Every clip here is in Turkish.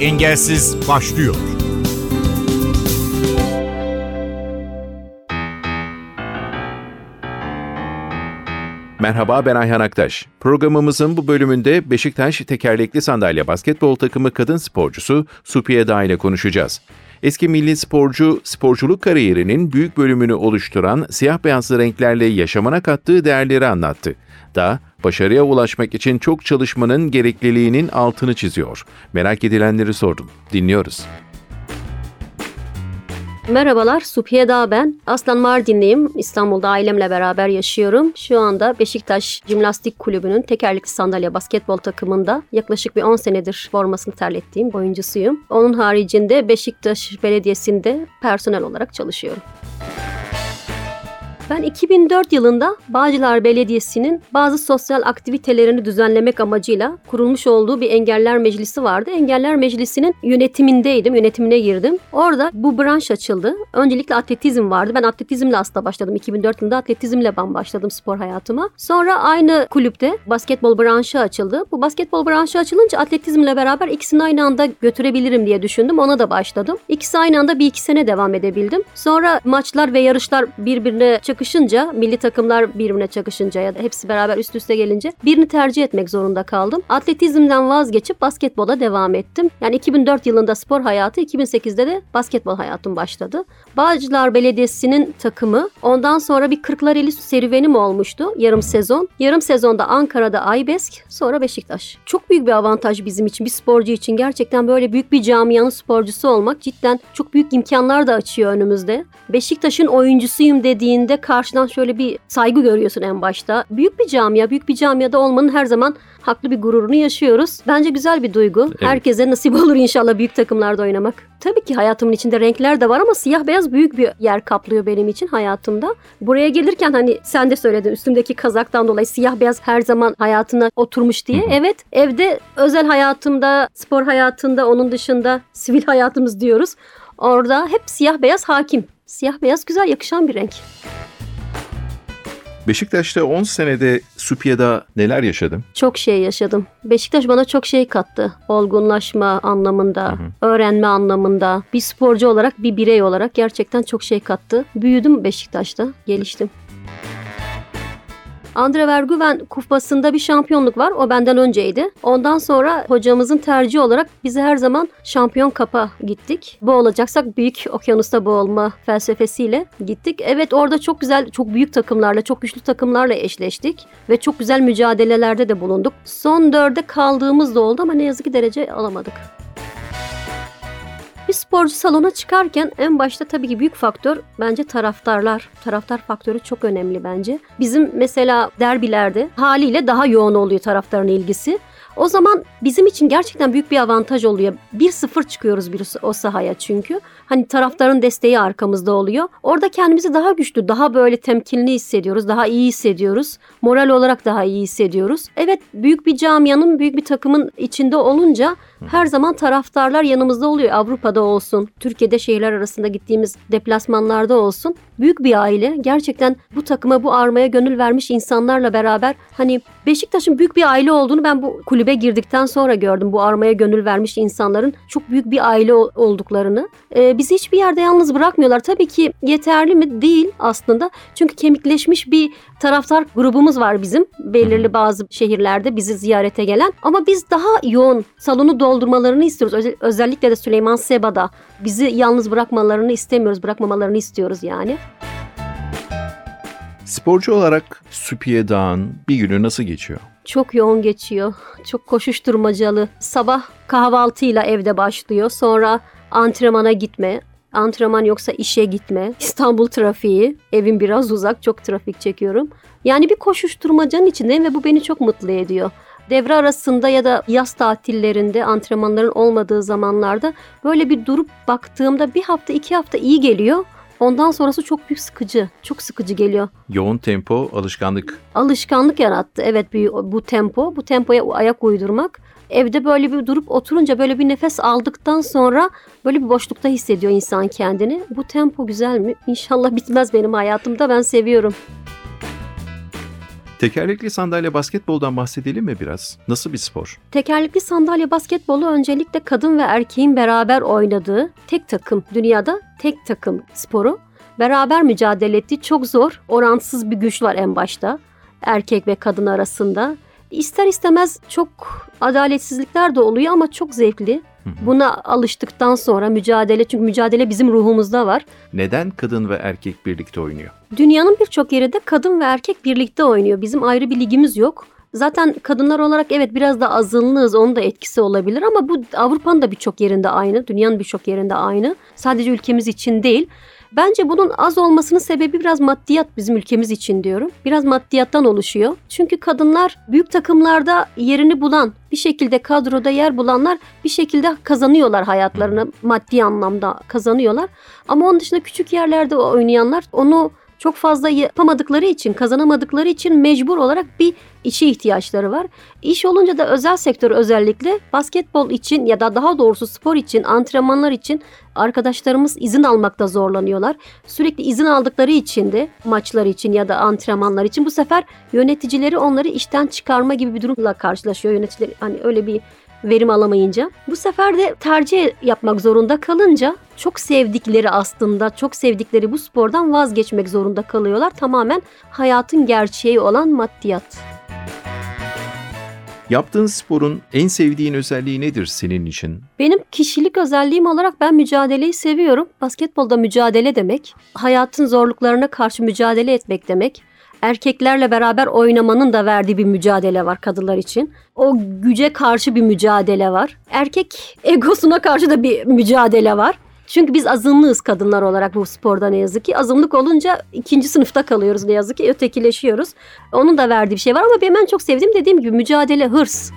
Engelsiz başlıyor. Merhaba ben Ayhan Aktaş. Programımızın bu bölümünde Beşiktaş tekerlekli sandalye basketbol takımı kadın sporcusu Supiye Dağ ile konuşacağız. Eski milli sporcu sporculuk kariyerinin büyük bölümünü oluşturan siyah beyazlı renklerle yaşamına kattığı değerleri anlattı. Da başarıya ulaşmak için çok çalışmanın gerekliliğinin altını çiziyor. Merak edilenleri sordum. Dinliyoruz. Merhabalar, Supiye Dağ ben. Aslan Mardinliyim. İstanbul'da ailemle beraber yaşıyorum. Şu anda Beşiktaş Jimnastik Kulübü'nün tekerlekli sandalye basketbol takımında yaklaşık bir 10 senedir formasını terlettiğim oyuncusuyum. Onun haricinde Beşiktaş Belediyesi'nde personel olarak çalışıyorum. Ben 2004 yılında Bağcılar Belediyesi'nin bazı sosyal aktivitelerini düzenlemek amacıyla kurulmuş olduğu bir engeller meclisi vardı. Engeller Meclisi'nin yönetimindeydim, yönetimine girdim. Orada bu branş açıldı. Öncelikle atletizm vardı. Ben atletizmle aslında başladım. 2004 yılında atletizmle ben başladım spor hayatıma. Sonra aynı kulüpte basketbol branşı açıldı. Bu basketbol branşı açılınca atletizmle beraber ikisini aynı anda götürebilirim diye düşündüm. Ona da başladım. İkisi aynı anda bir iki sene devam edebildim. Sonra maçlar ve yarışlar birbirine çık çakışınca, milli takımlar birbirine çakışınca ya da hepsi beraber üst üste gelince birini tercih etmek zorunda kaldım. Atletizmden vazgeçip basketbola devam ettim. Yani 2004 yılında spor hayatı, 2008'de de basketbol hayatım başladı. Bağcılar Belediyesi'nin takımı ondan sonra bir Kırklareli serüvenim olmuştu yarım sezon. Yarım sezonda Ankara'da Aybesk, sonra Beşiktaş. Çok büyük bir avantaj bizim için, bir sporcu için. Gerçekten böyle büyük bir camianın sporcusu olmak cidden çok büyük imkanlar da açıyor önümüzde. Beşiktaş'ın oyuncusuyum dediğinde karşıdan şöyle bir saygı görüyorsun en başta. Büyük bir camia, büyük bir camiada olmanın her zaman haklı bir gururunu yaşıyoruz. Bence güzel bir duygu. Evet. Herkese nasip olur inşallah büyük takımlarda oynamak. Tabii ki hayatımın içinde renkler de var ama siyah beyaz büyük bir yer kaplıyor benim için hayatımda. Buraya gelirken hani sen de söyledin üstümdeki kazaktan dolayı siyah beyaz her zaman hayatına oturmuş diye. Evet evde özel hayatımda, spor hayatında, onun dışında sivil hayatımız diyoruz. Orada hep siyah beyaz hakim. Siyah beyaz güzel yakışan bir renk. Beşiktaş'ta 10 senede Supya'da neler yaşadım? Çok şey yaşadım. Beşiktaş bana çok şey kattı. Olgunlaşma anlamında, hı hı. öğrenme anlamında. Bir sporcu olarak, bir birey olarak gerçekten çok şey kattı. Büyüdüm Beşiktaş'ta, geliştim. Andre Verguven kupasında bir şampiyonluk var. O benden önceydi. Ondan sonra hocamızın tercihi olarak bizi her zaman şampiyon kapa gittik. Bu olacaksak büyük okyanusta boğulma felsefesiyle gittik. Evet orada çok güzel, çok büyük takımlarla, çok güçlü takımlarla eşleştik. Ve çok güzel mücadelelerde de bulunduk. Son dörde kaldığımız da oldu ama ne yazık ki derece alamadık. Bir sporcu salona çıkarken en başta tabii ki büyük faktör bence taraftarlar. Taraftar faktörü çok önemli bence. Bizim mesela derbilerde haliyle daha yoğun oluyor taraftarın ilgisi. O zaman bizim için gerçekten büyük bir avantaj oluyor. 1-0 çıkıyoruz bir o sahaya çünkü. Hani taraftarın desteği arkamızda oluyor. Orada kendimizi daha güçlü, daha böyle temkinli hissediyoruz. Daha iyi hissediyoruz. Moral olarak daha iyi hissediyoruz. Evet büyük bir camianın, büyük bir takımın içinde olunca her zaman taraftarlar yanımızda oluyor. Avrupa'da olsun, Türkiye'de şehirler arasında gittiğimiz deplasmanlarda olsun. Büyük bir aile. Gerçekten bu takıma, bu armaya gönül vermiş insanlarla beraber hani Beşiktaş'ın büyük bir aile olduğunu ben bu kulübe girdikten sonra gördüm. Bu armaya gönül vermiş insanların çok büyük bir aile olduklarını. Ee, bizi hiçbir yerde yalnız bırakmıyorlar. Tabii ki yeterli mi? Değil aslında. Çünkü kemikleşmiş bir taraftar grubumuz var bizim. Belirli bazı şehirlerde bizi ziyarete gelen. Ama biz daha yoğun salonu doldurmalarını istiyoruz. özellikle de Süleyman Seba'da bizi yalnız bırakmalarını istemiyoruz. Bırakmamalarını istiyoruz yani. Sporcu olarak Süpiye Dağ'ın bir günü nasıl geçiyor? Çok yoğun geçiyor. Çok koşuşturmacalı. Sabah kahvaltıyla evde başlıyor. Sonra antrenmana gitme. Antrenman yoksa işe gitme. İstanbul trafiği. Evim biraz uzak. Çok trafik çekiyorum. Yani bir koşuşturmacanın içindeyim ve bu beni çok mutlu ediyor devre arasında ya da yaz tatillerinde antrenmanların olmadığı zamanlarda böyle bir durup baktığımda bir hafta iki hafta iyi geliyor. Ondan sonrası çok büyük sıkıcı. Çok sıkıcı geliyor. Yoğun tempo alışkanlık. Alışkanlık yarattı. Evet bu, bu tempo. Bu tempoya ayak uydurmak. Evde böyle bir durup oturunca böyle bir nefes aldıktan sonra böyle bir boşlukta hissediyor insan kendini. Bu tempo güzel mi? İnşallah bitmez benim hayatımda. Ben seviyorum. Tekerlekli sandalye basketboldan bahsedelim mi biraz? Nasıl bir spor? Tekerlekli sandalye basketbolu öncelikle kadın ve erkeğin beraber oynadığı tek takım, dünyada tek takım sporu. Beraber mücadele ettiği çok zor, oransız bir güç var en başta. Erkek ve kadın arasında. İster istemez çok adaletsizlikler de oluyor ama çok zevkli. Buna alıştıktan sonra mücadele çünkü mücadele bizim ruhumuzda var. Neden kadın ve erkek birlikte oynuyor? Dünyanın birçok yerinde kadın ve erkek birlikte oynuyor. Bizim ayrı bir ligimiz yok. Zaten kadınlar olarak evet biraz da azınlığız onun da etkisi olabilir ama bu Avrupa'nın da birçok yerinde aynı, dünyanın birçok yerinde aynı. Sadece ülkemiz için değil. Bence bunun az olmasının sebebi biraz maddiyat bizim ülkemiz için diyorum. Biraz maddiyattan oluşuyor. Çünkü kadınlar büyük takımlarda yerini bulan, bir şekilde kadroda yer bulanlar bir şekilde kazanıyorlar hayatlarını maddi anlamda kazanıyorlar. Ama onun dışında küçük yerlerde oynayanlar onu çok fazla yapamadıkları için, kazanamadıkları için mecbur olarak bir işe ihtiyaçları var. İş olunca da özel sektör özellikle basketbol için ya da daha doğrusu spor için, antrenmanlar için arkadaşlarımız izin almakta zorlanıyorlar. Sürekli izin aldıkları için de maçlar için ya da antrenmanlar için bu sefer yöneticileri onları işten çıkarma gibi bir durumla karşılaşıyor. Yöneticileri hani öyle bir verim alamayınca. Bu sefer de tercih yapmak zorunda kalınca çok sevdikleri aslında çok sevdikleri bu spordan vazgeçmek zorunda kalıyorlar. Tamamen hayatın gerçeği olan maddiyat. Yaptığın sporun en sevdiğin özelliği nedir senin için? Benim kişilik özelliğim olarak ben mücadeleyi seviyorum. Basketbolda mücadele demek, hayatın zorluklarına karşı mücadele etmek demek. Erkeklerle beraber oynamanın da verdiği bir mücadele var kadınlar için. O güce karşı bir mücadele var. Erkek egosuna karşı da bir mücadele var. Çünkü biz azınlığız kadınlar olarak bu sporda ne yazık ki. Azınlık olunca ikinci sınıfta kalıyoruz ne yazık ki. Ötekileşiyoruz. Onun da verdiği bir şey var ama benim en çok sevdiğim dediğim gibi mücadele, hırs.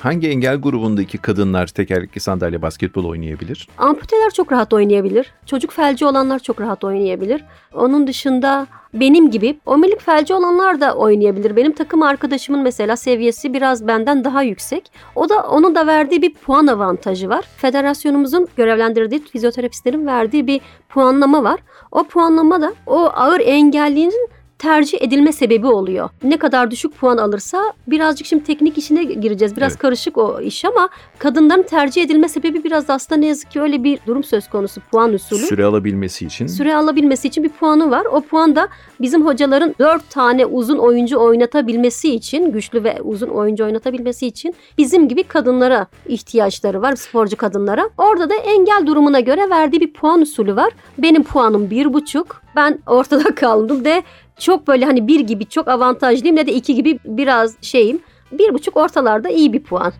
Hangi engel grubundaki kadınlar tekerlekli sandalye basketbol oynayabilir? Amputeler çok rahat oynayabilir. Çocuk felci olanlar çok rahat oynayabilir. Onun dışında benim gibi omurilik felci olanlar da oynayabilir. Benim takım arkadaşımın mesela seviyesi biraz benden daha yüksek. O da onun da verdiği bir puan avantajı var. Federasyonumuzun görevlendirdiği fizyoterapistlerin verdiği bir puanlama var. O puanlama da o ağır engellinin tercih edilme sebebi oluyor. Ne kadar düşük puan alırsa birazcık şimdi teknik işine gireceğiz. Biraz evet. karışık o iş ama kadınların tercih edilme sebebi biraz aslında ne yazık ki öyle bir durum söz konusu puan usulü. Süre alabilmesi için. Süre alabilmesi için bir puanı var. O puan da bizim hocaların dört tane uzun oyuncu oynatabilmesi için, güçlü ve uzun oyuncu oynatabilmesi için bizim gibi kadınlara ihtiyaçları var, sporcu kadınlara. Orada da engel durumuna göre verdiği bir puan usulü var. Benim puanım bir buçuk. Ben ortada kaldım de çok böyle hani bir gibi çok avantajlıyım ne de iki gibi biraz şeyim. Bir buçuk ortalarda iyi bir puan.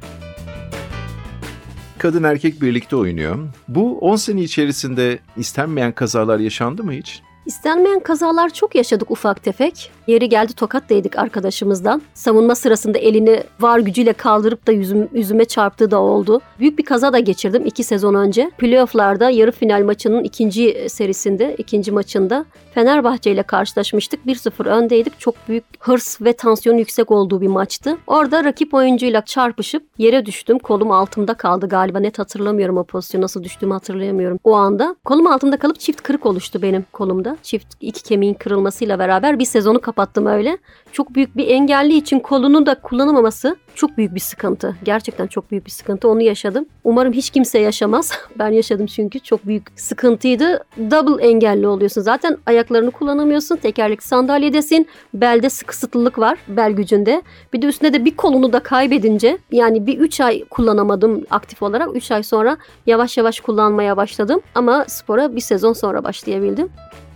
Kadın erkek birlikte oynuyor. Bu 10 sene içerisinde istenmeyen kazalar yaşandı mı hiç? İstenmeyen kazalar çok yaşadık ufak tefek. Yeri geldi tokat arkadaşımızdan. Savunma sırasında elini var gücüyle kaldırıp da yüzüm, yüzüme çarptığı da oldu. Büyük bir kaza da geçirdim iki sezon önce. Playoff'larda yarı final maçının ikinci serisinde, ikinci maçında Fenerbahçe ile karşılaşmıştık. 1-0 öndeydik. Çok büyük hırs ve tansiyon yüksek olduğu bir maçtı. Orada rakip oyuncuyla çarpışıp yere düştüm. Kolum altımda kaldı galiba. Net hatırlamıyorum o pozisyonu. Nasıl düştüğümü hatırlayamıyorum o anda. Kolum altımda kalıp çift kırık oluştu benim kolumda. Çift iki kemiğin kırılmasıyla beraber bir sezonu kapattım öyle. Çok büyük bir engelli için kolunu da kullanamaması çok büyük bir sıkıntı. Gerçekten çok büyük bir sıkıntı. Onu yaşadım. Umarım hiç kimse yaşamaz. ben yaşadım çünkü çok büyük sıkıntıydı. Double engelli oluyorsun. Zaten ayaklarını kullanamıyorsun. Tekerlekli sandalyedesin. Belde sıkı sıtılılık var. Bel gücünde. Bir de üstüne de bir kolunu da kaybedince yani bir 3 ay kullanamadım aktif olarak. 3 ay sonra yavaş yavaş kullanmaya başladım. Ama spora bir sezon sonra başlayabildim.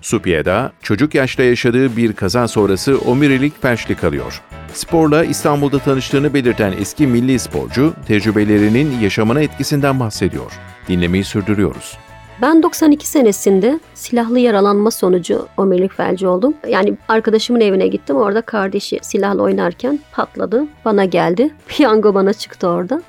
Supiye'da çocuk yaşta yaşadığı bir kaza sonrası omurilik felçli kalıyor. Sporla İstanbul'da tanıştığını belirten eski milli sporcu tecrübelerinin yaşamına etkisinden bahsediyor. Dinlemeyi sürdürüyoruz. Ben 92 senesinde silahlı yaralanma sonucu omurilik felci oldum. Yani arkadaşımın evine gittim. Orada kardeşi silahla oynarken patladı. Bana geldi. Piyango bana çıktı orada.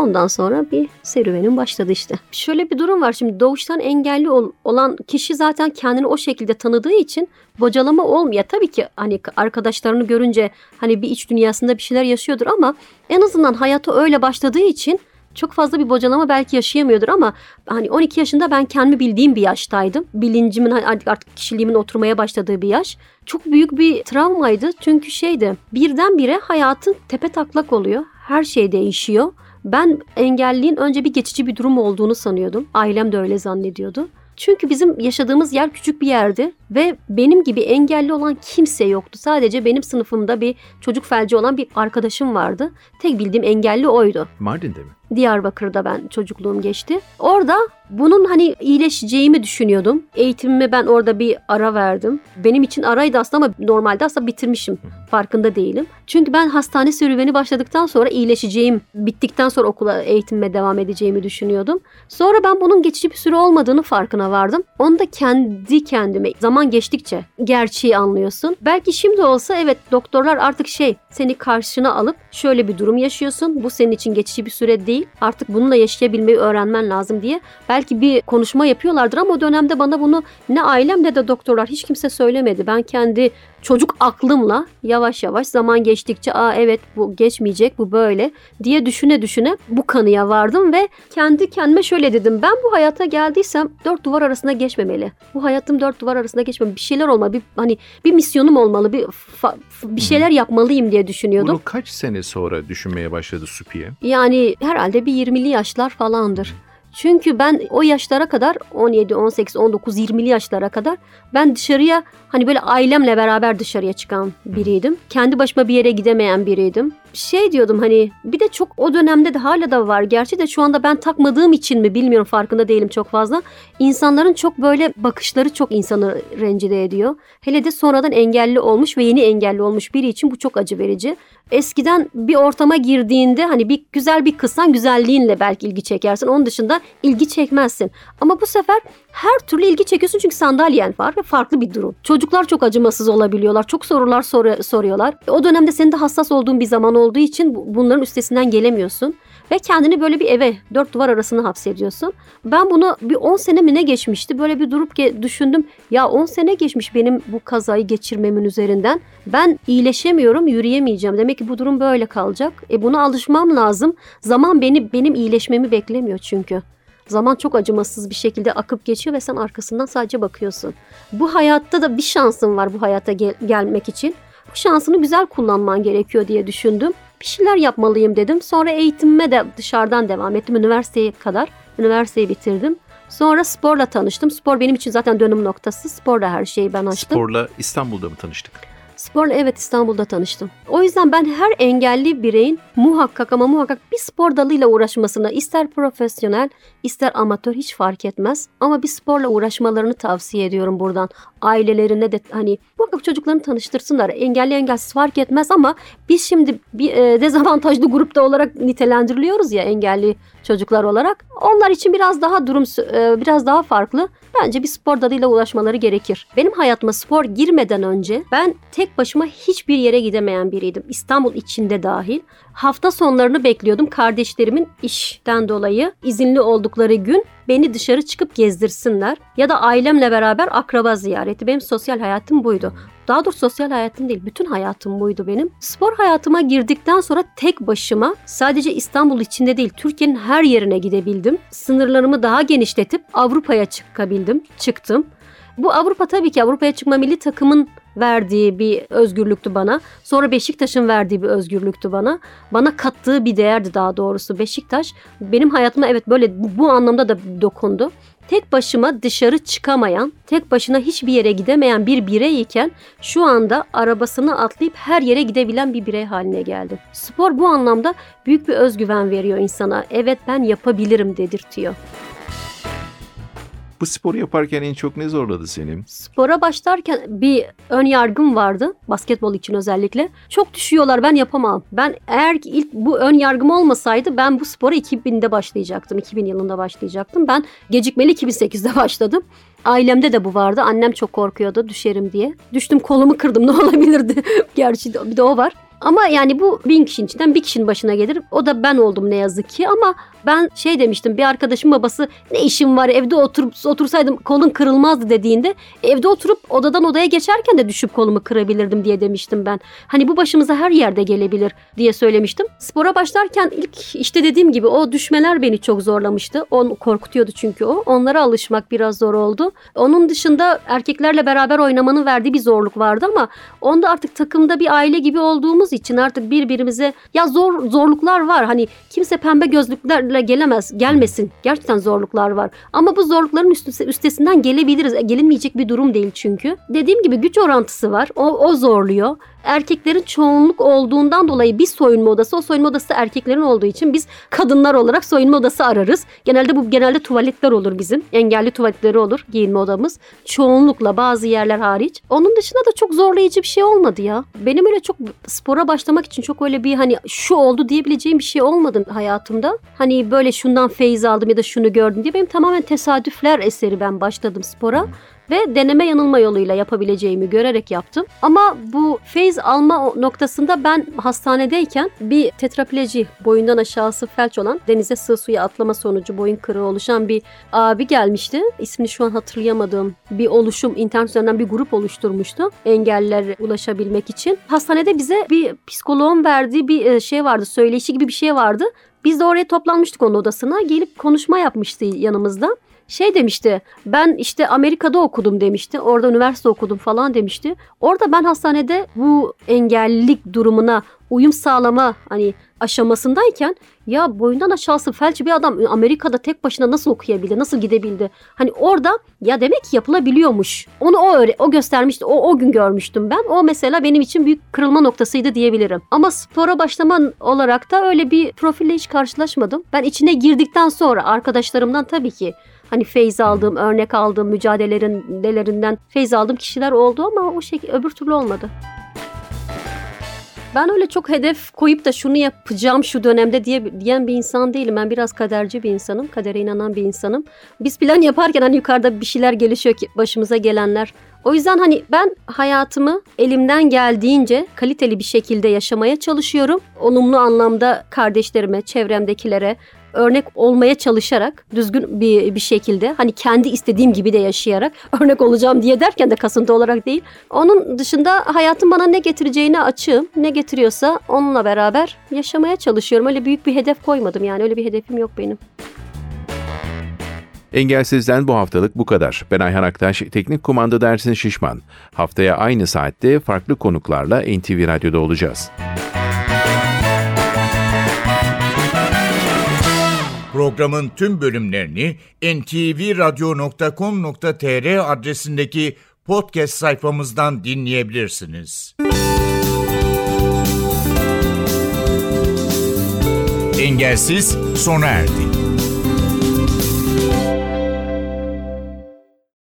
Ondan sonra bir serüvenin başladı işte. Şöyle bir durum var şimdi doğuştan engelli ol, olan kişi zaten kendini o şekilde tanıdığı için bocalama olmuyor. Tabii ki hani arkadaşlarını görünce hani bir iç dünyasında bir şeyler yaşıyordur ama en azından hayata öyle başladığı için çok fazla bir bocalama belki yaşayamıyordur ama hani 12 yaşında ben kendimi bildiğim bir yaştaydım. Bilincimin hani artık kişiliğimin oturmaya başladığı bir yaş. Çok büyük bir travmaydı çünkü şeydi birdenbire hayatın tepe taklak oluyor. Her şey değişiyor. Ben engelliğin önce bir geçici bir durum olduğunu sanıyordum. Ailem de öyle zannediyordu. Çünkü bizim yaşadığımız yer küçük bir yerdi ve benim gibi engelli olan kimse yoktu. Sadece benim sınıfımda bir çocuk felci olan bir arkadaşım vardı. Tek bildiğim engelli oydu. Mardin'de mi? Diyarbakır'da ben çocukluğum geçti. Orada bunun hani iyileşeceğimi düşünüyordum. Eğitimime ben orada bir ara verdim. Benim için araydı aslında ama normalde aslında bitirmişim. Farkında değilim. Çünkü ben hastane serüveni başladıktan sonra iyileşeceğim, bittikten sonra okula eğitimime devam edeceğimi düşünüyordum. Sonra ben bunun geçici bir süre olmadığını farkına vardım. Onu da kendi kendime zaman geçtikçe gerçeği anlıyorsun. Belki şimdi olsa evet doktorlar artık şey seni karşına alıp şöyle bir durum yaşıyorsun. Bu senin için geçici bir süre değil. Artık bununla yaşayabilmeyi öğrenmen lazım diye. Belki bir konuşma yapıyorlardır ama o dönemde bana bunu ne ailem ne de doktorlar hiç kimse söylemedi. Ben kendi çocuk aklımla yavaş yavaş zaman geçtikçe aa evet bu geçmeyecek bu böyle diye düşüne düşüne bu kanıya vardım ve kendi kendime şöyle dedim ben bu hayata geldiysem dört duvar arasında geçmemeli. Bu hayatım dört duvar arasında geçmemeli. Bir şeyler olmalı. Bir, hani bir misyonum olmalı. Bir fa, bir şeyler yapmalıyım diye düşünüyordum. Bunu kaç sene sonra düşünmeye başladı Supiye? Yani herhalde bir 20'li yaşlar falandır. Çünkü ben o yaşlara kadar 17, 18, 19, 20'li yaşlara kadar ben dışarıya hani böyle ailemle beraber dışarıya çıkan biriydim. Kendi başıma bir yere gidemeyen biriydim. Şey diyordum hani bir de çok o dönemde de hala da var. Gerçi de şu anda ben takmadığım için mi bilmiyorum farkında değilim çok fazla. İnsanların çok böyle bakışları çok insanı rencide ediyor. Hele de sonradan engelli olmuş ve yeni engelli olmuş biri için bu çok acı verici. Eskiden bir ortama girdiğinde hani bir güzel bir kızsan güzelliğinle belki ilgi çekersin. Onun dışında ilgi çekmezsin. Ama bu sefer her türlü ilgi çekiyorsun çünkü sandalyen var ve farklı bir durum. Çocuklar çok acımasız olabiliyorlar. Çok sorular sor- soruyorlar. O dönemde senin de hassas olduğun bir zaman olduğu için bunların üstesinden gelemiyorsun. Ve kendini böyle bir eve dört duvar arasına hapsediyorsun. Ben bunu bir 10 sene mi ne geçmişti böyle bir durup ge- düşündüm. Ya 10 sene geçmiş benim bu kazayı geçirmemin üzerinden. Ben iyileşemiyorum yürüyemeyeceğim. Demek ki bu durum böyle kalacak. E buna alışmam lazım. Zaman beni benim iyileşmemi beklemiyor çünkü. Zaman çok acımasız bir şekilde akıp geçiyor ve sen arkasından sadece bakıyorsun. Bu hayatta da bir şansın var bu hayata gel- gelmek için. Bu şansını güzel kullanman gerekiyor diye düşündüm. Bir şeyler yapmalıyım dedim. Sonra eğitimime de dışarıdan devam ettim üniversiteye kadar. Üniversiteyi bitirdim. Sonra sporla tanıştım. Spor benim için zaten dönüm noktası. Sporla her şeyi ben açtım. Sporla İstanbul'da mı tanıştık? Sporla evet İstanbul'da tanıştım. O yüzden ben her engelli bireyin muhakkak ama muhakkak bir spor dalıyla uğraşmasına ister profesyonel ister amatör hiç fark etmez. Ama bir sporla uğraşmalarını tavsiye ediyorum buradan. Ailelerine de hani muhakkak çocuklarını tanıştırsınlar. Engelli engelsiz fark etmez ama biz şimdi bir e, dezavantajlı grupta olarak nitelendiriliyoruz ya engelli çocuklar olarak. Onlar için biraz daha durum e, biraz daha farklı. Bence bir spor dalıyla ulaşmaları gerekir. Benim hayatıma spor girmeden önce ben tek başıma hiçbir yere gidemeyen biriydim. İstanbul içinde dahil. Hafta sonlarını bekliyordum kardeşlerimin işten dolayı izinli oldukları gün beni dışarı çıkıp gezdirsinler ya da ailemle beraber akraba ziyareti. Benim sosyal hayatım buydu. Daha doğrusu sosyal hayatım değil, bütün hayatım buydu benim. Spor hayatıma girdikten sonra tek başıma sadece İstanbul içinde değil, Türkiye'nin her yerine gidebildim. Sınırlarımı daha genişletip Avrupa'ya çıkabildim, çıktım. Bu Avrupa tabii ki Avrupa'ya çıkma milli takımın verdiği bir özgürlüktü bana. Sonra Beşiktaş'ın verdiği bir özgürlüktü bana. Bana kattığı bir değerdi daha doğrusu Beşiktaş. Benim hayatıma evet böyle bu, anlamda da dokundu. Tek başıma dışarı çıkamayan, tek başına hiçbir yere gidemeyen bir birey iken şu anda arabasını atlayıp her yere gidebilen bir birey haline geldim. Spor bu anlamda büyük bir özgüven veriyor insana. Evet ben yapabilirim dedirtiyor. Bu sporu yaparken en çok ne zorladı seni? Spora başlarken bir ön yargım vardı. Basketbol için özellikle. Çok düşüyorlar ben yapamam. Ben eğer ki ilk bu ön yargım olmasaydı ben bu spora 2000'de başlayacaktım. 2000 yılında başlayacaktım. Ben gecikmeli 2008'de başladım. Ailemde de bu vardı. Annem çok korkuyordu düşerim diye. Düştüm kolumu kırdım ne olabilirdi? Gerçi bir de o var. Ama yani bu bin kişinin içinden bir kişinin başına gelir. O da ben oldum ne yazık ki ama ben şey demiştim bir arkadaşım babası ne işim var evde oturup otursaydım kolun kırılmazdı dediğinde evde oturup odadan odaya geçerken de düşüp kolumu kırabilirdim diye demiştim ben. Hani bu başımıza her yerde gelebilir diye söylemiştim. Spora başlarken ilk işte dediğim gibi o düşmeler beni çok zorlamıştı. On korkutuyordu çünkü o. Onlara alışmak biraz zor oldu. Onun dışında erkeklerle beraber oynamanın verdiği bir zorluk vardı ama onda artık takımda bir aile gibi olduğumuz için artık birbirimize ya zor zorluklar var. Hani kimse pembe gözlüklerle gelemez, gelmesin. Gerçekten zorluklar var. Ama bu zorlukların üstesinden gelebiliriz. E, gelinmeyecek bir durum değil çünkü. Dediğim gibi güç orantısı var. O, o zorluyor erkeklerin çoğunluk olduğundan dolayı bir soyunma odası o soyunma odası erkeklerin olduğu için biz kadınlar olarak soyunma odası ararız. Genelde bu genelde tuvaletler olur bizim. Engelli tuvaletleri olur giyinme odamız. Çoğunlukla bazı yerler hariç. Onun dışında da çok zorlayıcı bir şey olmadı ya. Benim öyle çok spora başlamak için çok öyle bir hani şu oldu diyebileceğim bir şey olmadı hayatımda. Hani böyle şundan feyiz aldım ya da şunu gördüm diye benim tamamen tesadüfler eseri ben başladım spora ve deneme yanılma yoluyla yapabileceğimi görerek yaptım. Ama bu feyz alma noktasında ben hastanedeyken bir tetrapleji boyundan aşağısı felç olan denize sığ suya atlama sonucu boyun kırığı oluşan bir abi gelmişti. İsmini şu an hatırlayamadığım bir oluşum internet üzerinden bir grup oluşturmuştu engeller ulaşabilmek için. Hastanede bize bir psikoloğun verdiği bir e, şey vardı söyleşi gibi bir şey vardı. Biz de oraya toplanmıştık onun odasına. Gelip konuşma yapmıştı yanımızda şey demişti ben işte Amerika'da okudum demişti. Orada üniversite okudum falan demişti. Orada ben hastanede bu engellilik durumuna uyum sağlama hani aşamasındayken ya boyundan aşağısı felç bir adam Amerika'da tek başına nasıl okuyabildi, nasıl gidebildi? Hani orada ya demek ki yapılabiliyormuş. Onu o öyle, o göstermişti. O o gün görmüştüm ben. O mesela benim için büyük kırılma noktasıydı diyebilirim. Ama spora başlama olarak da öyle bir profille hiç karşılaşmadım. Ben içine girdikten sonra arkadaşlarımdan tabii ki hani feyz aldığım, örnek aldığım mücadelelerinden feyz aldığım kişiler oldu ama o şekilde öbür türlü olmadı. Ben öyle çok hedef koyup da şunu yapacağım şu dönemde diye diyen bir insan değilim. Ben biraz kaderci bir insanım. Kadere inanan bir insanım. Biz plan yaparken hani yukarıda bir şeyler gelişiyor ki başımıza gelenler. O yüzden hani ben hayatımı elimden geldiğince kaliteli bir şekilde yaşamaya çalışıyorum. Olumlu anlamda kardeşlerime, çevremdekilere, örnek olmaya çalışarak düzgün bir, bir şekilde hani kendi istediğim gibi de yaşayarak örnek olacağım diye derken de kasıntı olarak değil. Onun dışında hayatın bana ne getireceğine açığım. Ne getiriyorsa onunla beraber yaşamaya çalışıyorum. Öyle büyük bir hedef koymadım yani öyle bir hedefim yok benim. Engelsizden bu haftalık bu kadar. Ben Ayhan Aktaş, Teknik Kumanda Dersin Şişman. Haftaya aynı saatte farklı konuklarla NTV Radyo'da olacağız. Programın tüm bölümlerini ntvradio.com.tr adresindeki podcast sayfamızdan dinleyebilirsiniz. Engelsiz sona erdi.